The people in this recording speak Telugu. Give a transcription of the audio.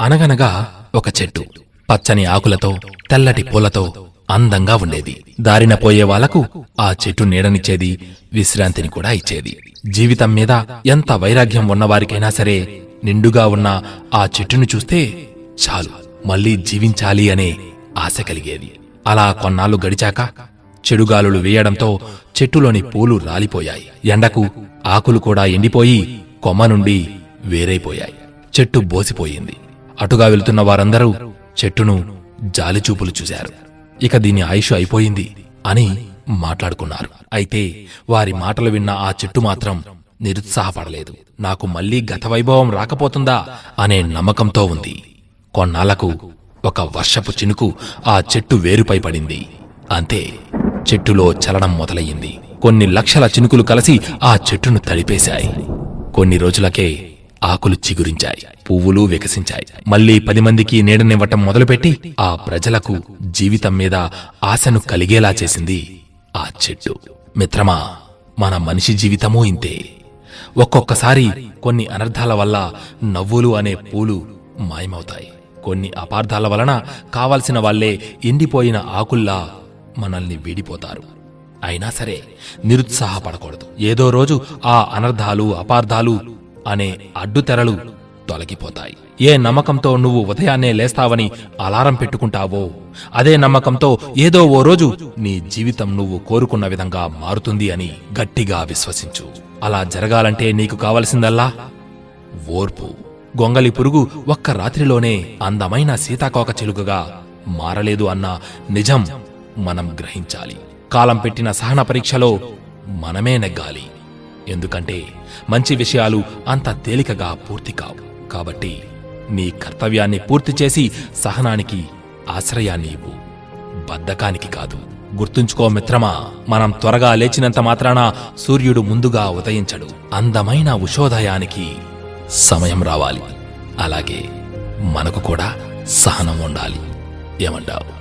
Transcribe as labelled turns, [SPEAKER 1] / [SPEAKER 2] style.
[SPEAKER 1] అనగనగా ఒక చెట్టు. పచ్చని ఆకులతో తెల్లటి పూలతో అందంగా ఉండేది. దారిన పోయే వాళ్ళకు ఆ చెట్టు నీడనిచ్చేది విశ్రాంతిని కూడా ఇచ్చేది. జీవితం మీద ఎంత వైరాగ్యం ఉన్నవారికైనా సరే నిండుగా ఉన్న ఆ చెట్టును చూస్తే చాలు మళ్ళీ జీవించాలి అనే ఆశ కలిగేది. అలా కొన్నాళ్ళు గడిచాక చెడుగాలులు వేయడంతో చెట్టులోని పూలు రాలిపోయాయి. ఎండకు ఆకులు కూడా ఎండిపోయి కొమ్మ నుండి వేరైపోయాయి. చెట్టు బోసిపోయింది. అటుగా వెళ్తున్న వారందరూ చెట్టును జాలిచూపులు చూశారు. ఇక దీని ఆయుష్ అయిపోయింది అని మాట్లాడుకున్నారు. అయితే వారి మాటలు విన్న ఆ చెట్టు మాత్రం నిరుత్సాహపడలేదు. నాకు మళ్ళీ గత వైభవం రాకపోతుందా అనే నమ్మకంతో ఉంది. కొన్నాళ్ళకు ఒక వర్షపు చినుకు ఆ చెట్టు వేరుపై పడింది. అంతే చెట్టులో చలనం మొదలయ్యింది. కొన్ని లక్షల చినుకులు కలిసి ఆ చెట్టును తడిపేశాయి. కొన్ని రోజులకే ఆకులు చిగురించాయి పువ్వులు వికసించాయి. మళ్ళీ పది మందికి నీడనివ్వటం మొదలుపెట్టి ఆ ప్రజలకు జీవితం మీద ఆశను కలిగేలా చేసింది ఆ చెట్టు. మిత్రమా మన మనిషి జీవితమూ ఇంతే. ఒక్కొక్కసారి కొన్ని అనర్థాల వల్ల నవ్వులు అనే పూలు మాయమవుతాయి. కొన్ని అపార్థాల వలన కావలసిన వాళ్ళే ఎండిపోయిన ఆకుల్లా మనల్ని వీడిపోతారు. అయినా సరే నిరుత్సాహపడకూడదు. ఏదో రోజు ఆ అనర్థాలు అపార్థాలు అనే అడ్డుతెరలు తొలగిపోతాయి. ఏ నమ్మకంతో నువ్వు ఉదయాన్నే లేస్తావని అలారం పెట్టుకుంటావో అదే నమ్మకంతో ఏదో ఓ రోజు నీ జీవితం నువ్వు కోరుకున్న విధంగా మారుతుంది అని గట్టిగా విశ్వసించు. అలా జరగాలంటే నీకు కావలసిందల్లా? ఓర్పు. గొంగలి పురుగు ఒక్క రాత్రిలోనే అందమైన సీతాకోక చిలుకగా మారలేదు అన్న నిజం మనం గ్రహించాలి. కాలం పెట్టిన సహన పరీక్షలో మనమే నెగ్గాలి. ఎందుకంటే మంచి విషయాలు అంత తేలికగా పూర్తి కావు. కాబట్టి నీ కర్తవ్యాన్ని పూర్తి చేసి సహనానికి ఆశ్రయాన్ని ఇవ్వు. బద్ధకానికి కాదు. గుర్తుంచుకో మిత్రమా మనం త్వరగా లేచినంత మాత్రాన సూర్యుడు ముందుగా ఉదయించడు. అందమైన ఉషోదయానికి సమయం రావాలి. అలాగే మనకు కూడా సహనం ఉండాలి. ఏమంటావు?